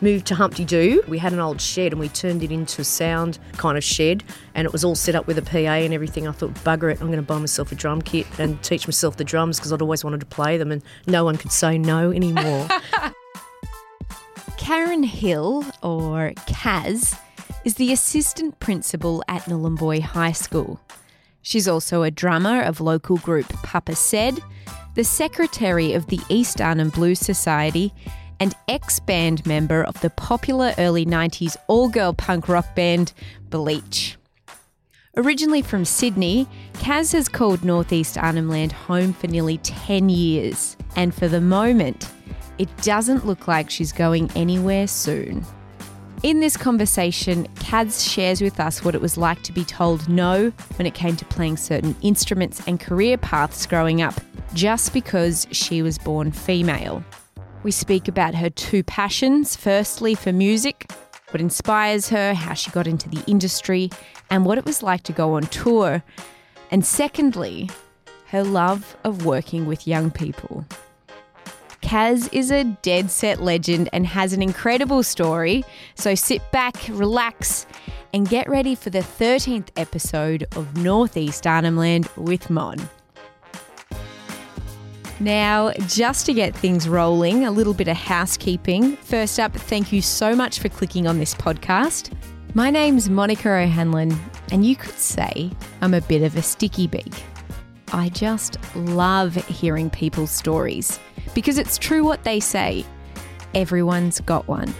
Moved to Humpty Doo. We had an old shed and we turned it into a sound kind of shed and it was all set up with a PA and everything. I thought, bugger it, I'm going to buy myself a drum kit and teach myself the drums because I'd always wanted to play them and no one could say no anymore. Karen Hill, or Kaz, is the assistant principal at Nhulunbuy High School. She's also a drummer of local group Papa Said, the secretary of the East Arnhem Blues Society, and ex band member of the popular early 90s all girl punk rock band Bleach. Originally from Sydney, Kaz has called Northeast Arnhem Land home for nearly 10 years, and for the moment, it doesn't look like she's going anywhere soon. In this conversation, Kaz shares with us what it was like to be told no when it came to playing certain instruments and career paths growing up, just because she was born female. We speak about her two passions firstly, for music, what inspires her, how she got into the industry, and what it was like to go on tour. And secondly, her love of working with young people. Kaz is a dead set legend and has an incredible story, so sit back, relax, and get ready for the 13th episode of Northeast Arnhem Land with Mon. Now, just to get things rolling, a little bit of housekeeping. First up, thank you so much for clicking on this podcast. My name's Monica O'Hanlon, and you could say I'm a bit of a sticky beak. I just love hearing people's stories because it's true what they say everyone's got one.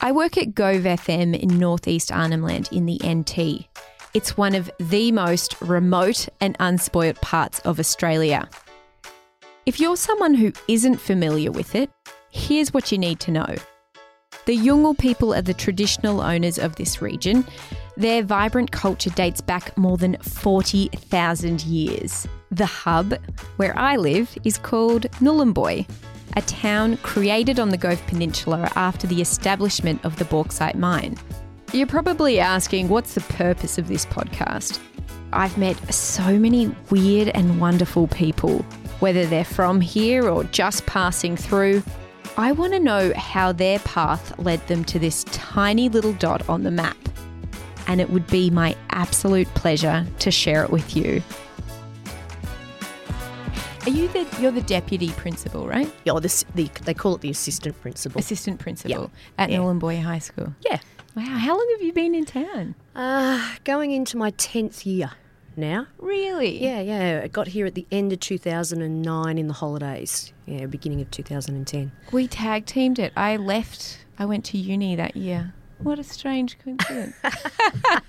I work at Gove FM in Northeast Arnhem Land in the NT. It's one of the most remote and unspoilt parts of Australia. If you're someone who isn't familiar with it, here's what you need to know. The Yolngu people are the traditional owners of this region. Their vibrant culture dates back more than 40,000 years. The hub, where I live, is called Nhulunbuy, a town created on the Gove Peninsula after the establishment of the bauxite mine. You're probably asking, what's the purpose of this podcast? I've met so many weird and wonderful people whether they're from here or just passing through. I want to know how their path led them to this tiny little dot on the map. And it would be my absolute pleasure to share it with you. Are you the you're the deputy principal, right? yeah, this, the, they call it the assistant principal. Assistant principal Yeah. at Yeah. Nhulunbuy High School. yeah. Wow, how long have you been in town? Uh, going into my 10th year now. Really? Yeah, yeah. I got here at the end of 2009 in the holidays. Yeah, beginning of 2010. We tag teamed it. I left. I went to uni that year. What a strange coincidence.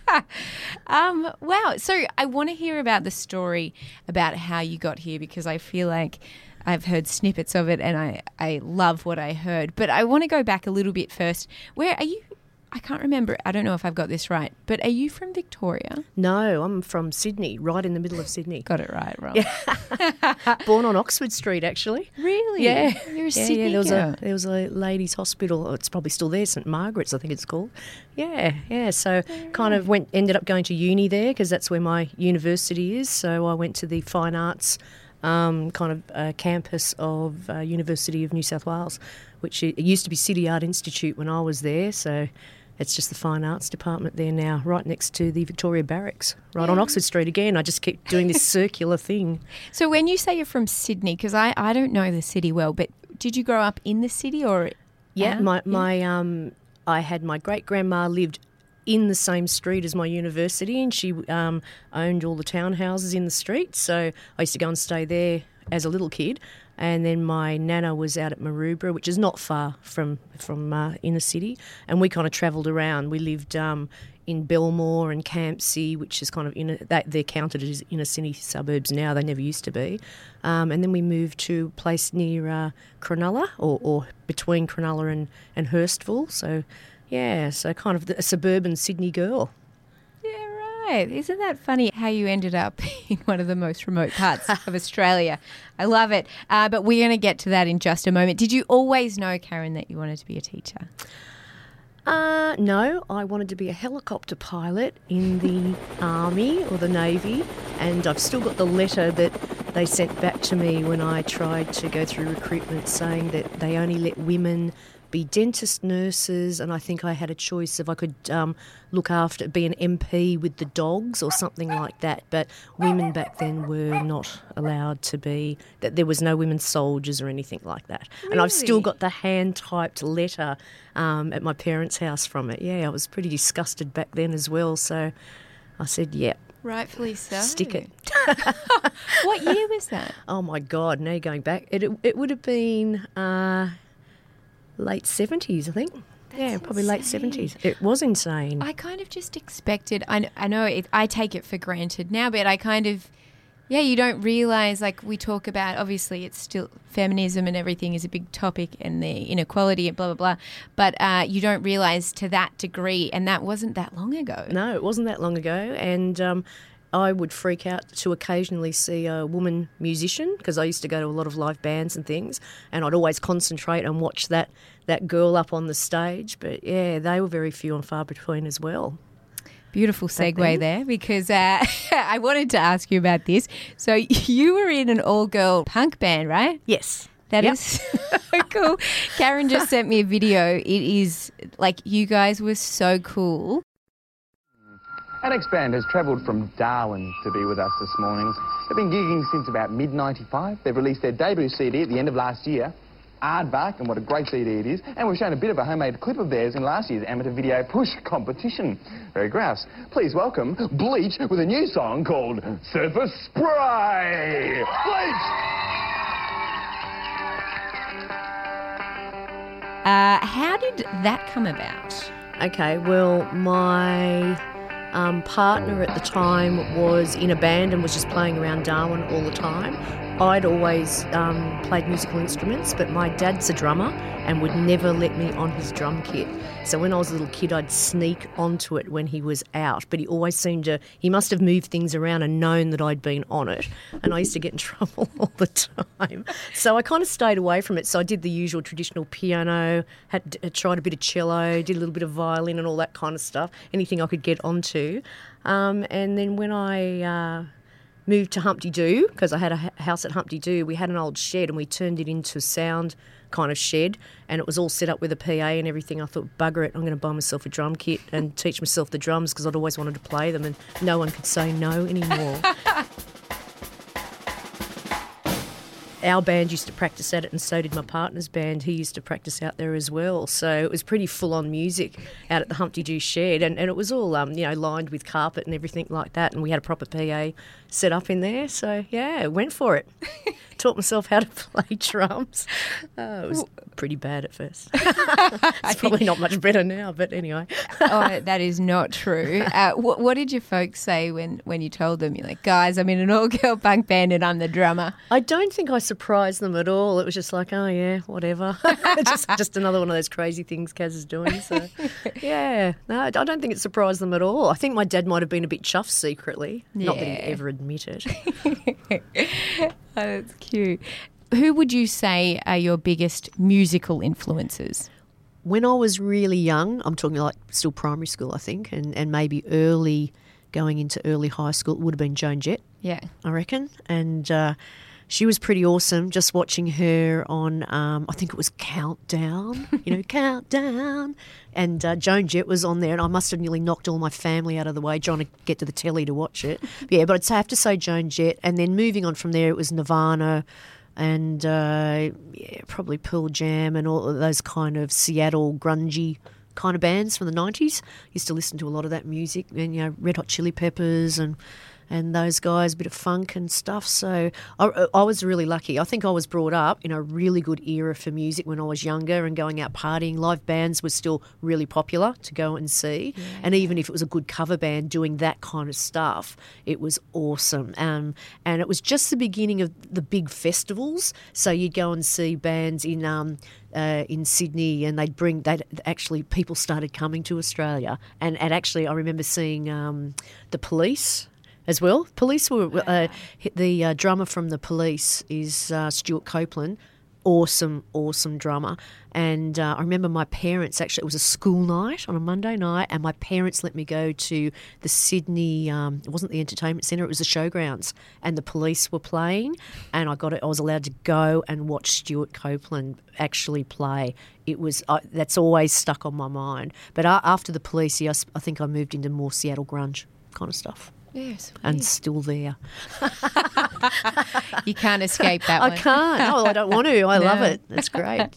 um, wow. So I want to hear about the story about how you got here because I feel like I've heard snippets of it and I, I love what I heard. But I want to go back a little bit first. Where are you? I can't remember. I don't know if I've got this right, but are you from Victoria? No, I'm from Sydney, right in the middle of Sydney. Got it right, wrong. Born on Oxford Street, actually. Really? Yeah, You're a yeah, Sydney yeah. There was girl. a there was a ladies' hospital. It's probably still there, St Margaret's, I think it's called. Yeah, yeah. So kind of went ended up going to uni there because that's where my university is. So I went to the fine arts. Um, kind of uh, campus of uh, University of New South Wales, which it, it used to be City Art Institute when I was there. So it's just the fine arts department there now, right next to the Victoria Barracks, right on Oxford Street again. I just keep doing this circular thing. So when you say you're from Sydney, because I, I don't know the city well, but did you grow up in the city or? Yeah, my my um, I had my great grandma lived in the same street as my university, and she um, owned all the townhouses in the street. So I used to go and stay there as a little kid. And then my nana was out at Maroubra, which is not far from from uh, inner city, and we kind of travelled around. We lived um, in Belmore and Campsie, which is kind of in that they're counted as inner city suburbs now. They never used to be. Um, and then we moved to a place near uh, Cronulla, or, or between Cronulla and, and Hurstville. So, yeah, so kind of a suburban Sydney girl. Right. Isn't that funny how you ended up in one of the most remote parts of Australia? I love it. Uh, but we're going to get to that in just a moment. Did you always know, Karen, that you wanted to be a teacher? Uh, no, I wanted to be a helicopter pilot in the Army or the Navy, and I've still got the letter that they sent back to me when I tried to go through recruitment saying that they only let women be dentist nurses, and I think I had a choice if I could um, look after, be an MP with the dogs or something like that. But women back then were not allowed to be, that there was no women soldiers or anything like that. And I've still got the hand typed letter um, at my parents' house from it. Yeah, I was pretty disgusted back then as well. So I said, yep, Rightfully so. stick it. What year was that? Oh my God, now going back, it, it would have been uh, late 70s, I think. yeah, probably late 70s. It was insane. I kind of just expected. I, I know it, I take it for granted now, but I kind of, yeah, you don't realize like we talk about. Obviously, it's still feminism and everything is a big topic, and the inequality and blah blah blah. But uh, you don't realize to that degree, and that wasn't that long ago. No, it wasn't that long ago, and um, I would freak out to occasionally see a woman musician because I used to go to a lot of live bands and things, and I'd always concentrate and watch that that girl up on the stage. But yeah, they were very few and far between as well. Beautiful segue there because uh, I wanted to ask you about this. So you were in an all-girl punk band, right? Yes. That Yep. is so cool. Karen just sent me a video. It is like you guys were so cool. Annex Band has travelled from Darwin to be with us this morning. They've been gigging since about mid-95. They've released their debut CD at the end of last year, Aardvark, and what a great CD it is. And we've shown a bit of a homemade clip of theirs in last year's amateur video push competition. Very grouse. Please welcome Bleach with a new song called Surface Spray. Bleach! Uh, how did that come about? Okay, well, my um, partner at the time was in a band and was just playing around Darwin all the time. I'd always um, played musical instruments, but my dad's a drummer and would never let me on his drum kit. So when I was a little kid, I'd sneak onto it when he was out, but he always seemed to, he must have moved things around and known that I'd been on it. And I used to get in trouble all the time. So I kind of stayed away from it. So I did the usual traditional piano, had uh, tried a bit of cello, did a little bit of violin and all that kind of stuff, anything I could get onto. Um, and then when I uh, moved to Humpty Doo, because I had a house at Humpty Doo, we had an old shed and we turned it into a sound kind of shed and it was all set up with a PA and everything. I thought, bugger it, I'm going to buy myself a drum kit and teach myself the drums because I'd always wanted to play them and no one could say no anymore. our band used to practice at it, and so did my partner's band. He used to practice out there as well. So it was pretty full on music out at the Humpty Doo shed, and, and it was all um, you know lined with carpet and everything like that. And we had a proper PA set up in there. So yeah, went for it. Taught myself how to play drums. Uh, it was pretty bad at first. it's probably not much better now, but anyway. oh, that is not true. Uh, what, what did your folks say when, when you told them? You're like, guys, I'm in an all girl punk band and I'm the drummer. I don't think I surprised them at all. It was just like, oh yeah, whatever. just just another one of those crazy things Kaz is doing. So yeah, no, I don't think it surprised them at all. I think my dad might have been a bit chuffed secretly. Not that he'd ever admit it. Oh, that's cute. Who would you say are your biggest musical influences? when I was really young, I'm talking like still primary school, I think, and, and maybe early going into early high school, it would have been Joan Jett. Yeah. I reckon. And uh, she was pretty awesome. Just watching her on, um, I think it was Countdown, you know, Countdown. And uh, Joan Jett was on there, and I must have nearly knocked all my family out of the way trying to get to the telly to watch it. But yeah, but I'd have to say Joan Jett. And then moving on from there, it was Nirvana and uh, yeah, probably Pearl Jam and all of those kind of Seattle grungy kind of bands from the 90s. Used to listen to a lot of that music and, you know, Red Hot Chili Peppers and and those guys, a bit of funk and stuff. So I, I was really lucky. I think I was brought up in a really good era for music when I was younger and going out partying. Live bands were still really popular to go and see, and even if it was a good cover band doing that kind of stuff, it was awesome. Um, and it was just the beginning of the big festivals. So you'd go and see bands in. Um, uh, in Sydney, and they'd bring. They'd actually people started coming to Australia, and, and actually I remember seeing um, the police as well. Police were uh, the uh, drummer from the Police is uh, Stewart Copeland. Awesome, awesome drummer. And uh, I remember my parents actually, it was a school night on a Monday night, and my parents let me go to the Sydney, um, it wasn't the entertainment centre, it was the showgrounds, and the police were playing. And I got it, I was allowed to go and watch Stewart Copeland actually play. It was, uh, that's always stuck on my mind. But uh, after the police, yes, I think I moved into more Seattle grunge kind of stuff Yes. and still there. You can't escape that I one. can't. Oh, I don't want to. I love it. It's great.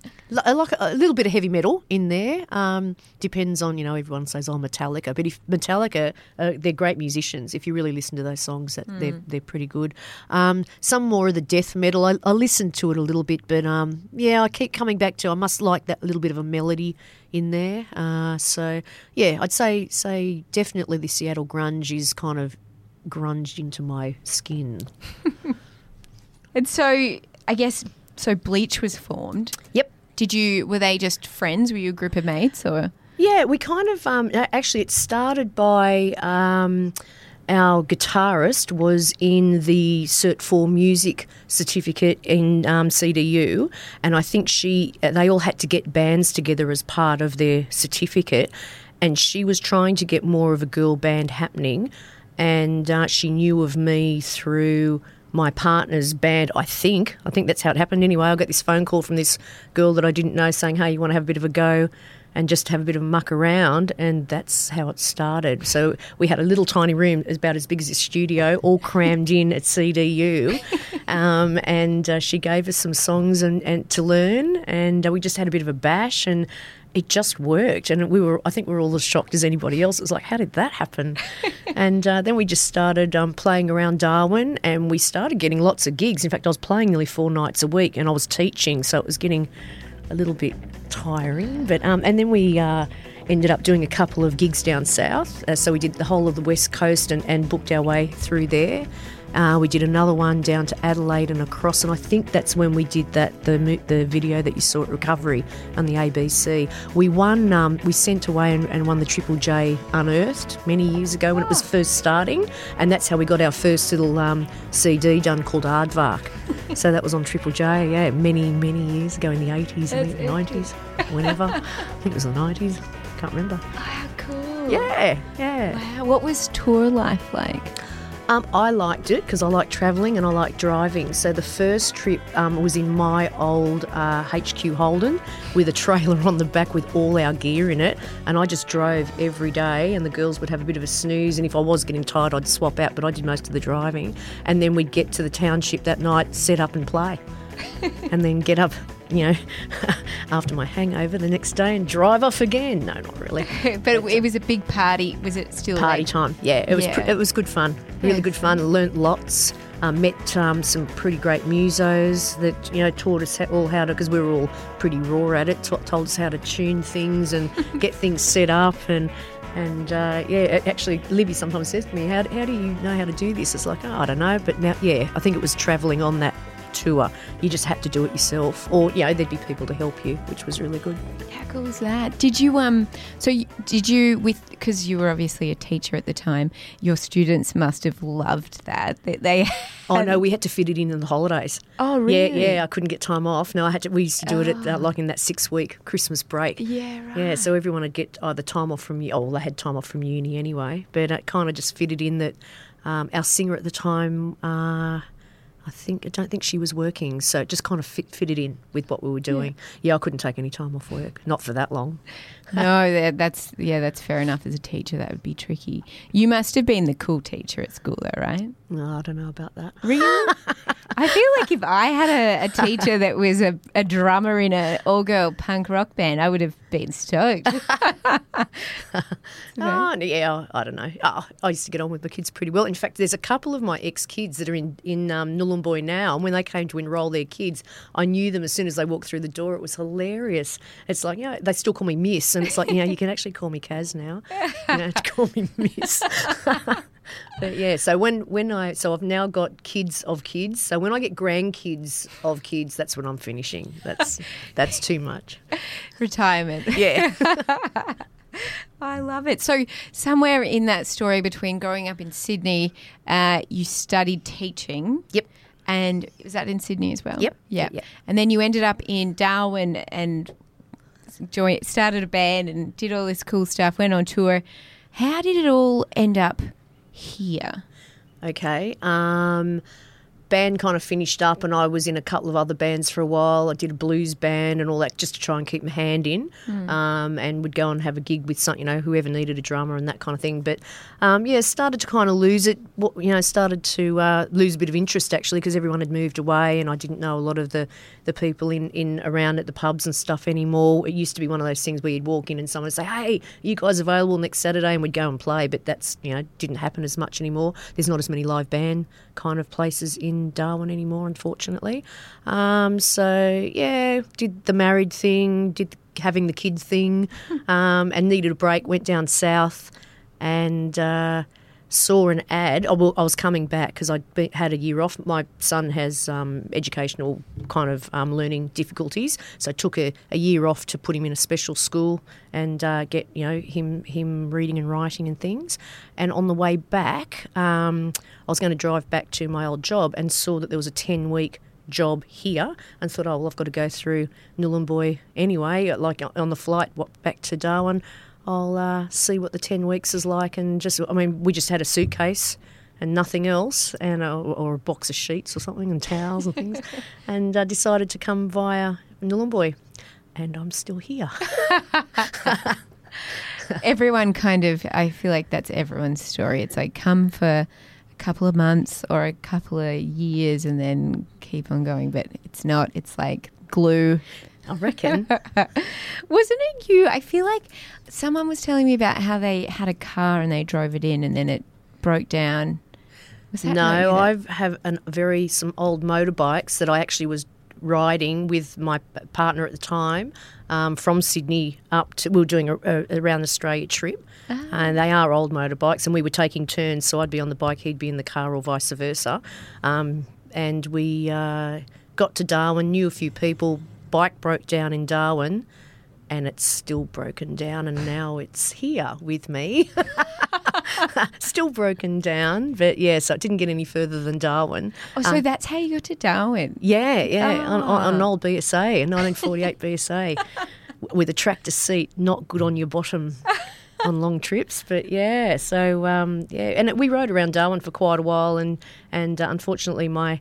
I like a little bit of heavy metal in there. Um, depends on you know everyone says oh Metallica, but if Metallica, uh, they're great musicians. If you really listen to those songs, that Hmm. they're they're pretty good. Um, some more of the death metal. I, I listen to it a little bit, but um, yeah, I keep coming back to. I must like that little bit of a melody in there. Uh, so yeah, I'd say say definitely the Seattle grunge is kind of grunged into my skin. And so, I guess, so Bleach was formed. Yep. Did you, were they just friends? Were you a group of mates or? Yeah, we kind of um, actually it started by um, our guitarist was in the Cert for Music certificate in um, CDU, and I think she they all had to get bands together as part of their certificate, and she was trying to get more of a girl band happening, and uh, she knew of me through my partner's band, I think. I think that's how it happened anyway. I got this phone call from this girl that I didn't know saying, Hey, you want to have a bit of a go and just have a bit of a muck around? And that's how it started. So we had a little tiny room, about as big as this studio, all crammed in at CDU. Um, and uh, she gave us some songs and, and to learn. And uh, we just had a bit of a bash. And it just worked, and we were. I think we were all as shocked as anybody else. It was like, how did that happen? and uh, then we just started um, playing around Darwin, and we started getting lots of gigs. In fact, I was playing nearly four nights a week, and I was teaching, so it was getting a little bit tiring. But um, and then we. Uh, Ended up doing a couple of gigs down south, uh, so we did the whole of the west coast and, and booked our way through there. Uh, we did another one down to Adelaide and across, and I think that's when we did that the the video that you saw at Recovery on the ABC. We won, um, we sent away and, and won the Triple J Unearthed many years ago when it was first starting, and that's how we got our first little um, CD done called Aardvark. so that was on Triple J, yeah, many many years ago in the eighties and the nineties, whenever. I think it was the nineties. Can't remember. Ah, cool. Yeah, yeah. Wow. What was tour life like? Um, I liked it because I like travelling and I like driving. So the first trip um, was in my old uh, HQ Holden with a trailer on the back with all our gear in it, and I just drove every day. And the girls would have a bit of a snooze, and if I was getting tired, I'd swap out. But I did most of the driving, and then we'd get to the township that night, set up and play, and then get up. You know, after my hangover the next day and drive off again. No, not really. but it, it was a big party. Was it still party like- time. Yeah, it was Yeah. Pre- it was good fun. Really Yeah. good fun. Learnt lots. Um, met um, some pretty great musos that you know taught us all how to because we were all pretty raw at it. T- told us how to tune things and get things set up and. And uh, yeah, actually, Libby sometimes says to me, how, how do you know how to do this? It's like, oh, I don't know. But now, yeah, I think it was travelling on that tour. You just had to do it yourself. Or, you know, there'd be people to help you, which was really good. How cool is that? Did you um? So you, did you with because you were obviously a teacher at the time? Your students must have loved that. They, they Oh no, we had to fit it in in the holidays. Oh, really? yeah. Yeah. I couldn't get time off. No, I had to. We used to do it at uh, like in that six week Christmas break. Yeah, right. Yeah, so everyone would get either time off from you. Oh, well, they had time off from uni anyway. But it kind of just fitted in that um, our singer at the time. Uh, I think I don't think she was working, so it just kind of fit, fitted in with what we were doing. Yeah. I couldn't take any time off work, not for that long. no, that's yeah, that's fair enough. As a teacher, that would be tricky. You must have been the cool teacher at school, though, right? No, I don't know about that. Really? I feel like if I had a, a teacher that was a, a drummer in an all girl punk rock band, I would have been stoked. Oh, yeah, I don't know. Oh, I used to get on with my kids pretty well. In fact, there's a couple of my ex kids that are in in um, Nhulunbuy now, and when they came to enrol their kids, I knew them as soon as they walked through the door. It was hilarious. It's like, you know, they still call me Miss, and it's like, you know, you can actually call me Kaz now. You to call me Miss. But yeah, so when when I so I've now got kids of kids. So when I get grandkids of kids, that's when I'm finishing. That's that's too much. Retirement. Yeah. I love it. So, somewhere in that story between growing up in Sydney, uh, you studied teaching. Yep. And was that in Sydney as well? Yep. Yeah. Yep. And then you ended up in Darwin and joined, started a band and did all this cool stuff, went on tour. How did it all end up here? Okay. Um, band kind of finished up, and I was in a couple of other bands for a while. I did a blues band and all that just to try and keep my hand in, um, and would go and have a gig with some, you know, whoever needed a drummer and that kind of thing. But um, yeah, started to kind of lose it. You know, started to uh, lose a bit of interest actually because everyone had moved away, and I didn't know a lot of the the people in in around at the pubs and stuff anymore. It used to be one of those things where you'd walk in and someone would say, "Hey, you guys available next Saturday?" and we'd go and play. But that's you know didn't happen as much anymore. There's not as many live band kind of places in Darwin anymore, unfortunately. Um, so yeah, did the married thing, did having the kids thing, um, and needed a break. Went down south and. Uh, saw an ad. I, well, I was coming back because be, had a year off. My son has um, educational kind of um, learning difficulties, so I took a, a year off to put him in a special school and uh, get you know him him reading and writing and things. And on the way back, um, I was going to drive back to my old job and saw that there was a ten week job here and thought, oh well, I've got to go through Nhulunbuy anyway. Like on the flight back to Darwin, I'll uh, see what the 10 weeks is like. And just, I mean, we just had a suitcase and nothing else, and a, or a box of sheets or something, and towels and things, and uh, decided to come via Nhulunbuy. And I'm still here. Everyone kind of, I feel like that's everyone's story. It's like come for a couple of months or a couple of years and then keep on going. But it's not, it's like glue. I reckon. Wasn't it you? I feel like someone was telling me about how they had a car and they drove it in and then it broke down. Was that No, I have an, very some old motorbikes that I actually was riding with my partner at the time um, from Sydney up to. We were doing a, a around Australia trip, and they are old motorbikes, and we were taking turns. So I'd be on the bike, he'd be in the car, or vice versa. Um, and we uh, got to Darwin, knew a few people. Bike broke down in Darwin. And it's still broken down, and now it's here with me. still broken down, but yeah, so it didn't get any further than Darwin. Oh, so that's how you got to Darwin. Yeah, yeah, on, on Ah. an old BSA, a 1948 BSA, with a tractor seat, not good on your bottom on long trips. But yeah, so um, yeah, and it, we rode around Darwin for quite a while, and and uh, unfortunately, my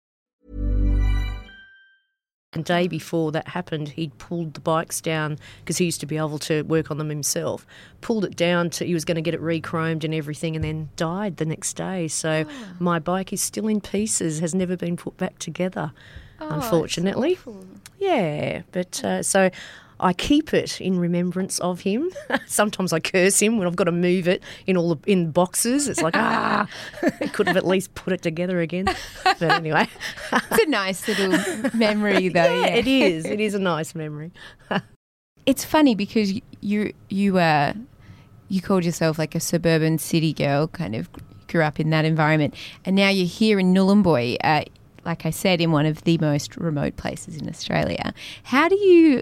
The day before that happened, he'd pulled the bikes down because he used to be able to work on them himself. Pulled it down to he was going to get it re-chromed and everything, and then died the next day. So my bike is still in pieces, has never been put back together, unfortunately. Yeah, but uh, so I keep it in remembrance of him. Sometimes I curse him when I've got to move it in all the in boxes. It's like ah, could have at least put it together again. But anyway. It's a nice little memory, though. Yeah, yeah. it is. It is a nice memory. It's funny because you you uh you called yourself like a suburban city girl, kind of grew up in that environment, and now you're here in Nhulunbuy, uh, like I said, in one of the most remote places in Australia. How do you,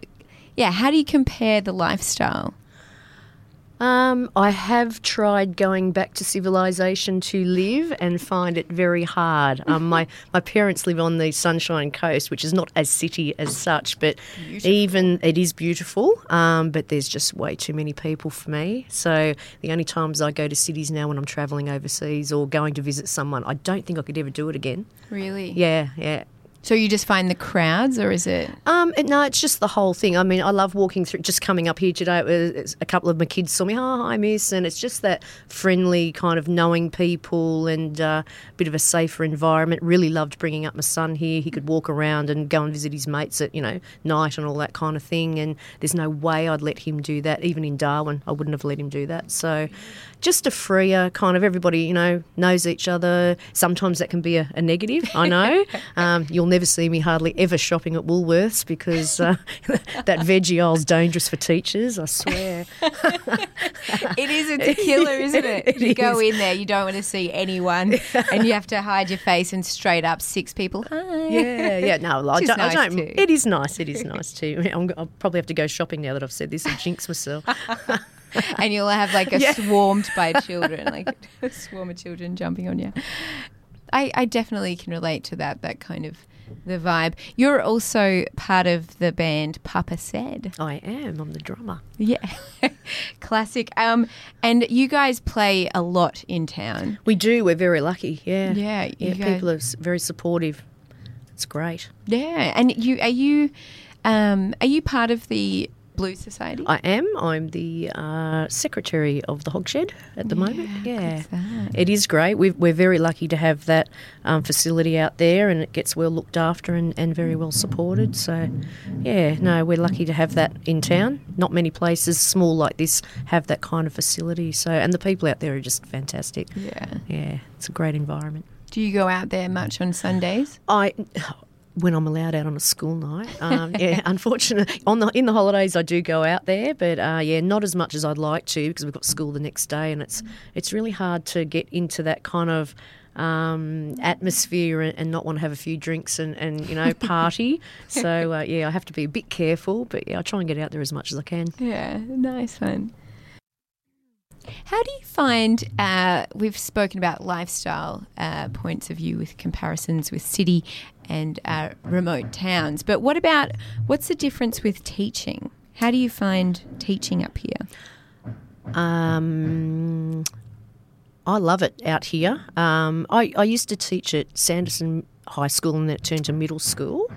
yeah, how do you compare the lifestyle? Um, I have tried going back to civilization to live and find it very hard. Um, my my parents live on the Sunshine Coast, which is not as city as such, but even it is beautiful. Um, but there's just way too many people for me. So the only times I go to cities now when I'm travelling overseas or going to visit someone, I don't think I could ever do it again. Really? Yeah, yeah. So you just find the crowds, or is it? Um, it- no, it's just the whole thing. I mean, I love walking through. Just coming up here today, was, a couple of my kids saw me. Oh, hi, miss, and it's just that friendly kind of knowing people and uh, a bit of a safer environment. Really loved bringing up my son here. He could walk around and go and visit his mates at you know night and all that kind of thing. And there's no way I'd let him do that. Even in Darwin, I wouldn't have let him do that. So, just a freer kind of everybody you know knows each other. Sometimes that can be a, a negative. I know. um, you'll never see me hardly ever shopping at Woolworths because uh, that veggie aisle's dangerous for teachers. I swear. It is. It's a killer, isn't it? It you go in there, you don't want to see anyone, and you have to hide your face and straight up six people. Hi. Yeah, yeah. No, I is don't. nice I don't it is nice. It is nice too. I'm, I'll probably have to go shopping now that I've said this and jinx myself. and you'll have like a Yeah. swarmed by children, like a swarm of children jumping on you. I, I definitely can relate to that. That kind of the vibe. You're also part of the band Papa Said. I am. I'm the drummer. Yeah, classic. Um, and you guys play a lot in town. We do. We're very lucky. Yeah. Yeah, Yeah. guys- People are very supportive. It's great. Yeah, and you are you, um, are you part of the Blues Society? I am. I'm the uh, secretary of the Hogshed at the moment. Yeah, it is great. We've, we're very lucky to have that um, facility out there, and it gets well looked after and, and very well supported. So, yeah, no, we're lucky to have that in town. Not many places small like this have that kind of facility. So, and the people out there are just fantastic. Yeah. Yeah, it's a great environment. Do you go out there much on Sundays? I when I'm allowed out on a school night. Um, yeah, unfortunately, on the in the holidays I do go out there, but uh, yeah, not as much as I'd like to because we've got school the next day, and it's it's really hard to get into that kind of. Um, atmosphere and, and not want to have a few drinks and, and you know party so uh, yeah I have to be a bit careful but yeah I try and get out there as much as I can Yeah, nice one. How do you find? Uh, we've spoken about lifestyle uh, points of view with comparisons with city and uh, remote towns, but what about what's the difference with teaching? How do you find teaching up here? Um, I love it out here. Um, I, I used to teach at Sanderson High School and then it turned to middle school.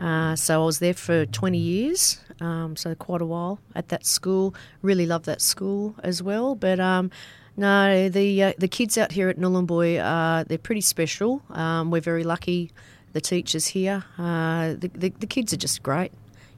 Uh, so I was there for 20 years, um, so quite a while at that school. Really love that school as well. But um, no, the uh, the kids out here at Nhulunbuy, uh, they're pretty special. Um, we're very lucky, the teachers here. Uh, the, the, the kids are just great,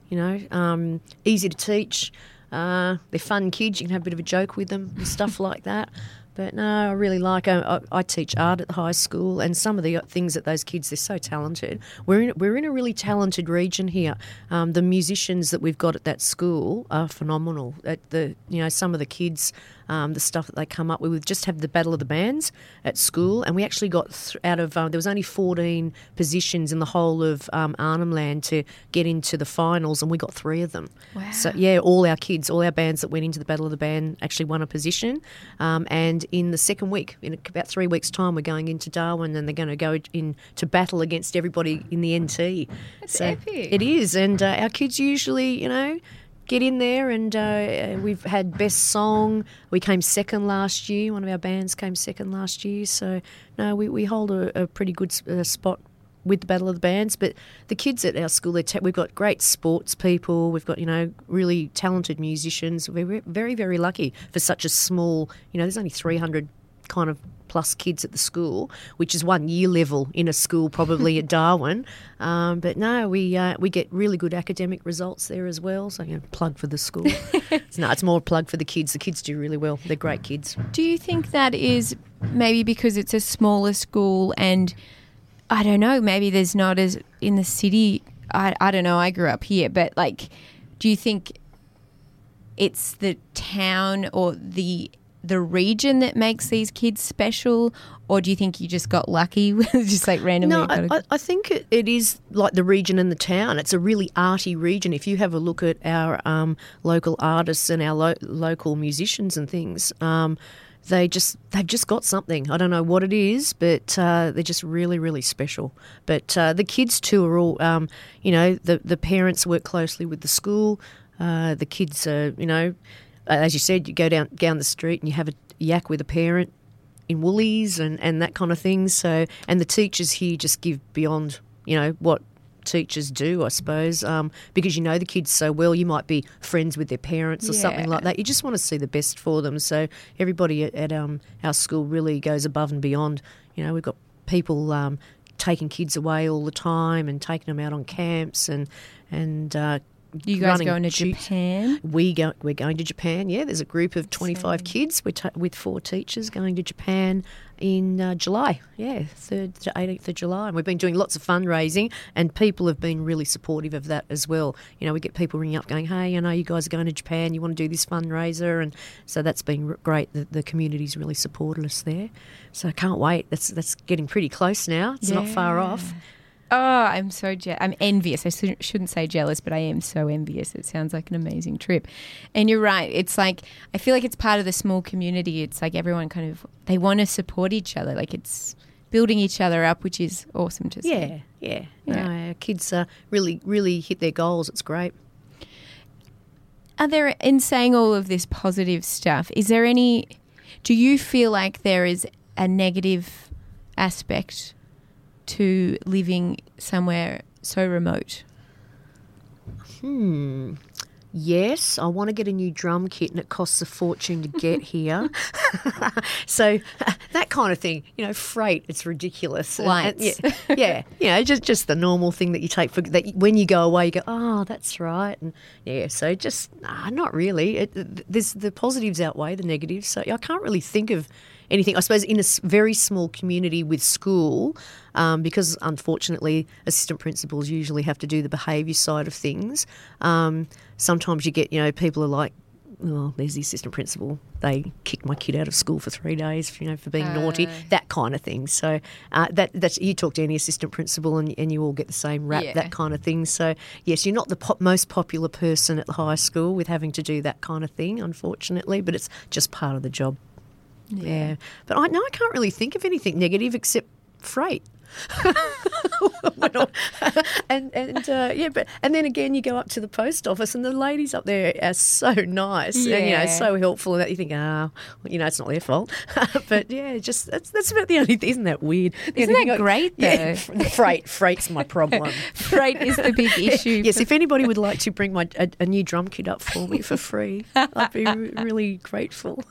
you know, um, easy to teach. Uh, they're fun kids. You can have a bit of a joke with them and stuff like that. But no, I really like. I, I teach art at the high school, and some of the things that those kids they're so talented. We're in we're in a really talented region here. Um, the musicians that we've got at that school are phenomenal. At the you know some of the kids, um, the stuff that they come up with. We just have the battle of the bands at school, and we actually got th- out of uh, there was only fourteen positions in the whole of um, Arnhem Land to get into the finals, and we got three of them. Wow. So yeah, all our kids, all our bands that went into the Battle of the Band actually won a position. Um, and in the second week, in about three weeks' time, we're going into Darwin and they're going to go in to battle against everybody in the NT. That's so epic. It is. And uh, our kids usually, you know, get in there and uh, we've had best song. We came second last year. One of our bands came second last year. So, no, we, we hold a, a pretty good uh, spot with the Battle of the Bands. But the kids at our school, ta- we've got great sports people. We've got, you know, really talented musicians. We're very, very lucky for such a small, you know, there's only 300 kind of plus kids at the school, which is one year level in a school probably at Darwin. Um, but no, we uh, we get really good academic results there as well. So you know, plug for the school. it's, no, it's more a plug for the kids. The kids do really well. They're great kids. Do you think that is maybe because it's a smaller school and I don't know, maybe there's not as in the city. I, I don't know, I grew up here, but like, do you think it's the town or the the region that makes these kids special, or do you think you just got lucky, just like randomly? No, got I, a- I- I think it, it is like the region and the town. It's a really arty region. If you have a look at our um, local artists and our lo- local musicians and things, um, they just they've just got something. I don't know what it is, but uh, they're just really really special. But uh, the kids too are all, um, you know, the the parents work closely with the school. Uh, the kids are, you know, as you said, you go down down the street and you have a yak with a parent in Woolies and, and that kind of thing. So, and the teachers here just give beyond, you know, what teachers do, I suppose, um, because you know the kids so well. You might be friends with their parents or something like that. You just want to see the best for them. So, everybody at, at um, our school really goes above and beyond. You know, we've got people um, taking kids away all the time and taking them out on camps and and uh, you guys running going to shoots. Japan? We go, we're going to Japan. Yeah, there's a group of 25 kids we're ta with four teachers going to Japan in uh, July. Yeah, 3rd to 18th of July. And we've been doing lots of fundraising, and people have been really supportive of that as well. You know, we get people ringing up going, hey, I know you guys are going to Japan, you want to do this fundraiser. And so that's been great. The, the community's really supported us there. So I can't wait. That's, that's getting pretty close now. It's not far off. Oh, I'm so je- I'm envious. I shouldn't- shouldn't say jealous, but I am so envious. It sounds like an amazing trip. And you're right. It's like I feel like it's part of the small community. It's like everyone kind of they want to support each other. Like it's building each other up, which is awesome to see. Yeah, yeah. Yeah. No, our kids uh, really, really hit their goals. It's great. Are there in saying all of this positive stuff? Is there any? Do you feel like there is a negative aspect to living somewhere so remote? Hmm. Yes, I want to get a new drum kit and it costs a fortune to get here. so that kind of thing, you know, freight, it's ridiculous. And- and Flights. yeah, yeah, you know, just just the normal thing that you take for that when you go away, you go, oh, that's right, and yeah. So just nah, not really. It, there's the positives outweigh the negatives. So I can't really think of anything. I suppose in a very small community with school, um, because unfortunately assistant principals usually have to do the behaviour side of things. Um, sometimes you get, you know, people are like, well, there's the assistant principal. They kicked my kid out of school for three days, you know, for being naughty. That kind of thing. So uh, that that's you talk to any assistant principal and, and you all get the same rap. Yeah. That kind of thing. So yes, you're not the pop, most popular person at the high school with having to do that kind of thing, unfortunately. But it's just part of the job. Yeah. But I know I can't really think of anything negative except freight. And and uh, yeah, but and then again, you go up to the post office, and the ladies up there are so nice and you know so helpful, and that you think, ah, well, you know, it's not their fault. but yeah, just that's that's about the only. Thing. Isn't that weird? The Isn't that I- great, Yeah, though? the freight, freight's my problem. Freight is the big issue. yes, if anybody would like to bring my a, a new drum kit up for me for free, I'd be really grateful.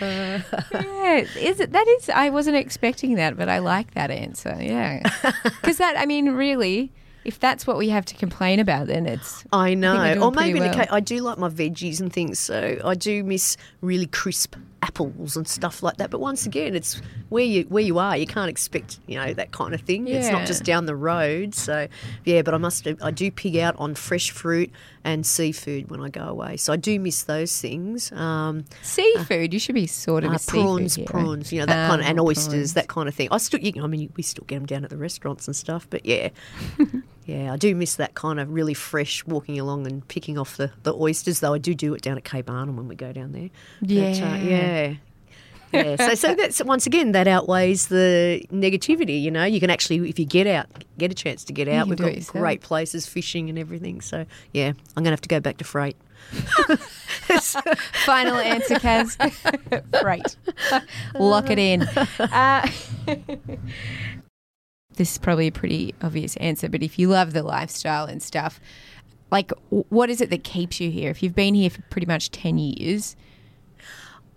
Yeah, is it? That is. I wasn't expecting that, but I like that answer. Yeah, because that. I mean, really, if that's what we have to complain about, then it's. I know. we're or maybe pretty in a well. ca- I do like my veggies and things, so I do miss really crisp apples and stuff like that. But once again, it's where you where you are. You can't expect you know that kind of thing. It's not just down the road. So yeah, but I must I do pig out on fresh fruit and seafood when I go away. So I do miss those things. Um, Seafood. You should be sort of uh, seafood prawns, prawns, you know that kind of, Oh, and oysters, prawns. that kind of thing. I still, you, I mean, we still get them down at the restaurants and stuff, but yeah, yeah, I do miss that kind of really fresh walking along and picking off the, the oysters. Though I do do it down at Cape Arnhem when we go down there. But, uh, Yeah. yeah. yeah, so so that's once again that outweighs the negativity. You know, you can actually, if you get out, get a chance to get out. We've got great places, fishing and everything. So yeah, I'm gonna have to go back to freight. Final answer, Kaz. Freight. Lock it in. Uh, this is probably a pretty obvious answer, but if you love the lifestyle and stuff, like what is it that keeps you here? If you've been here for pretty much 10 years,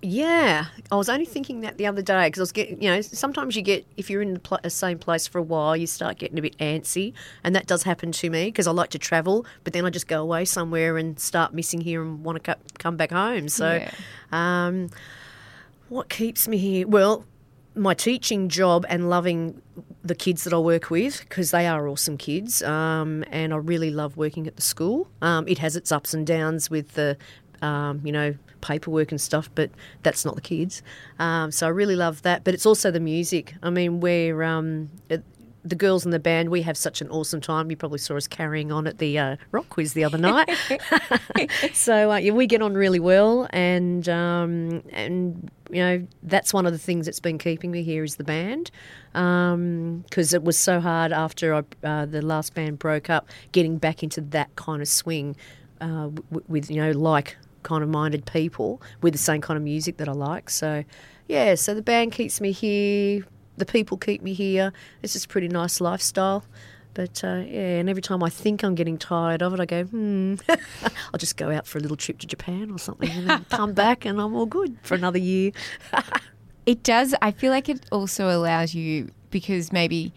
Yeah, I was only thinking that the other day because I was getting, you know, sometimes you get, if you're in the, pl- same place for a while, you start getting a bit antsy. And that does happen to me because I like to travel, but then I just go away somewhere and start missing here and want to co- come back home. So, Yeah. um, what keeps me here? Well, my teaching job and loving the kids that I work with because they are awesome kids, um, and I really love working at the school. Um, it has its ups and downs with the, um, you know, paperwork and stuff, but that's not the kids. Um, so I really love that. But it's also the music. I mean, we're um, the girls in the band, we have such an awesome time. You probably saw us carrying on at the uh, rock quiz the other night. so uh, yeah, we get on really well, and um, and you know that's one of the things that's been keeping me here is the band, because it was so hard after I, uh, the last band broke up, getting back into that kind of swing uh, w- with you know like kind of minded people with the same kind of music that I like. So yeah, so the band keeps me here the people keep me here. It's just a pretty nice lifestyle. But uh, yeah, and every time I think I'm getting tired of it, I go, hmm, I'll just go out for a little trip to Japan or something and then come back and I'm all good for another year. it does. I feel like it also allows you, because maybe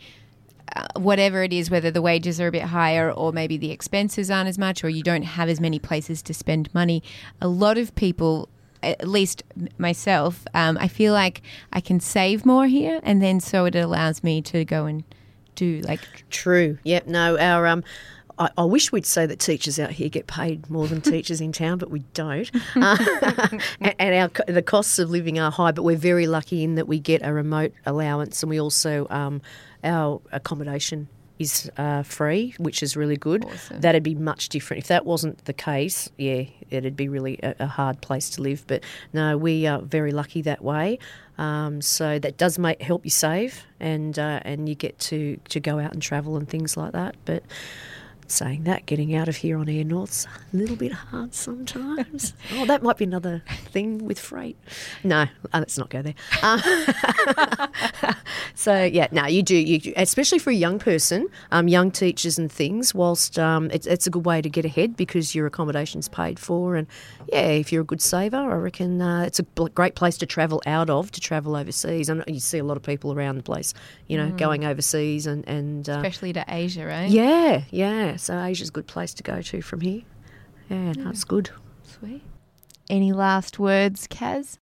uh, whatever it is, whether the wages are a bit higher or maybe the expenses aren't as much or you don't have as many places to spend money, a lot of people at least myself, um, I feel like I can save more here, and then so it allows me to go and do like true. Yep. No, our um. I, I wish we'd say that teachers out here get paid more than teachers in town, but we don't. Uh, and, and our the costs of living are high, but we're very lucky in that we get a remote allowance, and we also um, our accommodation is uh, free, which is really good. Awesome. That'd be much different. If that wasn't the case, yeah, it'd be really a, a hard place to live. But no, we are very lucky that way. Um, so that does make help you save, and uh, and you get to to go out and travel and things like that. But saying that, getting out of here on Air North's a little bit hard sometimes. oh, that might be another thing with freight. No, uh, let's not go there. Uh, so yeah, no, you do. You especially for a young person, um, young teachers and things. Whilst um, it's, it's a good way to get ahead because your accommodation's paid for, and yeah, if you're a good saver, I reckon uh, it's a great place to travel out of to travel overseas. And you see a lot of people around the place, you know, mm. going overseas and and uh, especially to Asia, right? Yeah, yeah. So Asia's a good place to go to from here. Yeah, yeah. that's mm. good. Sweet. Any last words, Kaz?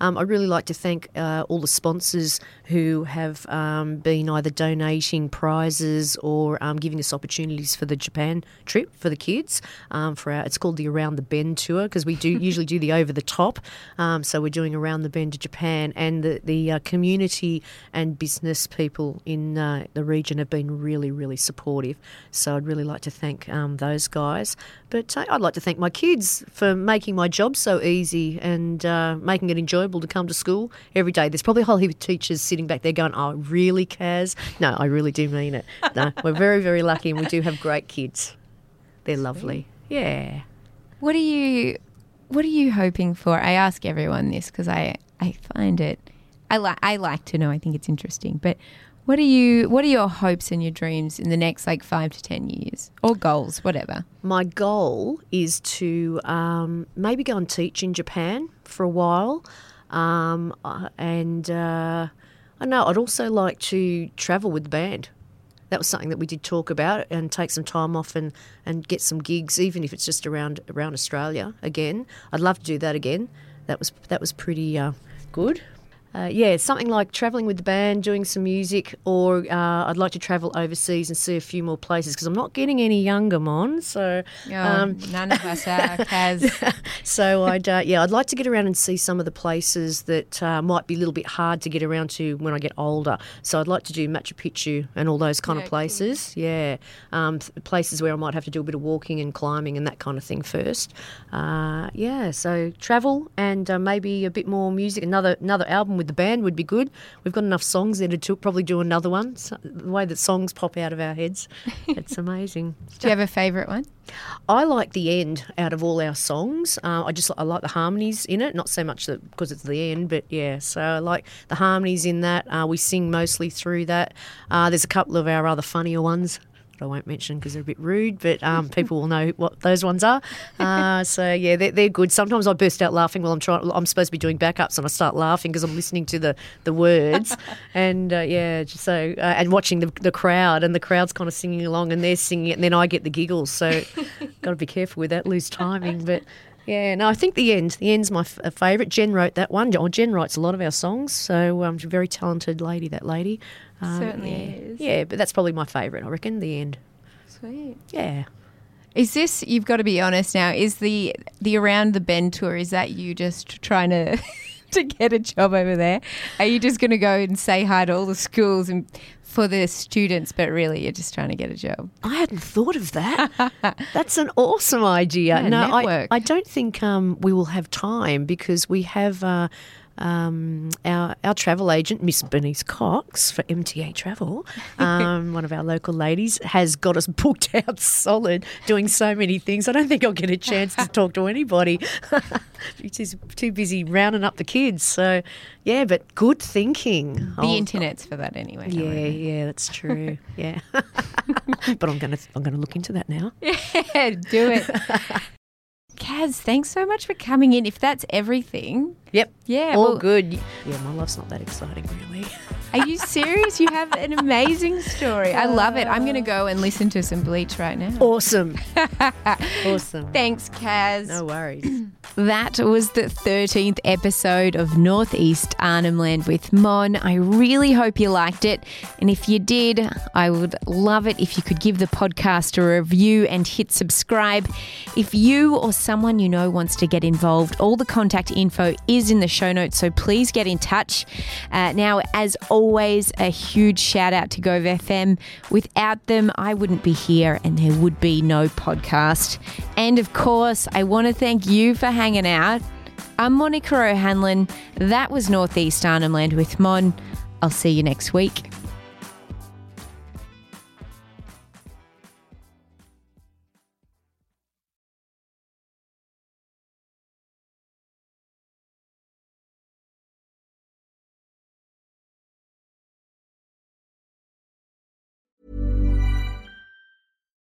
Um, I'd really like to thank uh, all the sponsors who have um, been either donating prizes or um, giving us opportunities for the Japan trip for the kids. Um, for our, it's called the Around the Bend tour because we do usually do the over the top. Um, so we're doing Around the Bend to Japan, and the the uh, community and business people in uh, the region have been really really supportive. So I'd really like to thank um, those guys. But uh, I'd like to thank my kids for making my job so easy and uh, making it enjoyable to come to school every day. There's probably a whole heap of teachers sitting back there going, "Oh, really, Kaz?" No, I really do mean it. No, we're very, very lucky, and we do have great kids. They're lovely. Yeah. What are you? What are you hoping for? I ask everyone this because I I find it. I like I like to know. I think it's interesting, but what are you? What are your hopes and your dreams in the next like five to ten years, or goals, whatever? My goal is to um, maybe go and teach in Japan for a while, um, uh, and uh, I know I'd also like to travel with the band. That was something that we did talk about, and take some time off and, and get some gigs, even if it's just around around Australia again. I'd love to do that again. That was that was pretty uh, good uh, yeah, something like travelling with the band, doing some music, or uh, I'd like to travel overseas and see a few more places because I'm not getting any younger, Mon. So oh, um, none of us are, Kaz. so I'd uh, yeah, I'd like to get around and see some of the places that uh, might be a little bit hard to get around to when I get older. So I'd like to do Machu Picchu and all those kind yeah, of places. Cool. Yeah, um, places where I might have to do a bit of walking and climbing and that kind of thing first. Uh, yeah, so travel and uh, maybe a bit more music. Another another album with the band would be good. We've got enough songs there to probably do another one. So the way that songs pop out of our heads, it's amazing. do you have a favourite one? I like the end out of all our songs. Uh, I just I like the harmonies in it, not so much because it's the end, but yeah. So I like the harmonies in that. Uh, we sing mostly through that. Uh, there's a couple of our other funnier ones I won't mention because they're a bit rude, but um, people will know what those ones are. Uh, so yeah, they're, they're, good. Sometimes I burst out laughing while I'm trying. I'm supposed to be doing backups, and I start laughing because I'm listening to the the words, and uh, yeah, so uh, and watching the the crowd, and the crowd's kind of singing along, and they're singing it, and then I get the giggles. So got to be careful with that, lose timing, but. Yeah, no, I think the end. The end's my f- favourite. Jen wrote that one. Or Jen writes a lot of our songs, so um, she's a very talented lady. That lady. Um, Certainly yeah. is. Yeah, but that's probably my favourite. I reckon the end. Sweet. Yeah. Is this you've got to be honest now, is the the around the bend tour is that you just trying to to get a job over there? Are you just going to go and say hi to all the schools and for the students, but really you're just trying to get a job? I hadn't thought of that. That's an awesome idea. Yeah, no, I. I don't think um, we will have time because we have uh, um, our our travel agent, Miss Bernice Cox for MTA Travel, um, one of our local ladies, has got us booked out solid, doing so many things. I don't think I'll get a chance to talk to anybody. She's too busy rounding up the kids. So, yeah, but good thinking. The I'll- internet's for that anyway. Yeah, worry. yeah, that's true. Yeah, but I'm gonna I'm gonna look into that now. Yeah, do it. Kaz, thanks so much for coming in. If that's everything, Yep. Yeah, All well- good. Yeah, my life's not that exciting, really. are you serious? you have an amazing story. I love it. I'm going to uh. go and listen to some Bleach right now. Awesome. awesome. Thanks, Kaz. No worries. That was the 13th episode of Northeast Arnhem Land with Mon. I really hope you liked it. And if you did, I would love it if you could give the podcast a review and hit subscribe. If you or someone you know wants to get involved, all the contact info is in the show notes, so please get in touch. Uh, now, as always, a huge shout out to Gove FM. Without them, I wouldn't be here and there would be no podcast. And of course, I want to thank you for hanging out. I'm Monica O'Hanlon. That was Northeast Arnhem Land with Mon. I'll see you next week.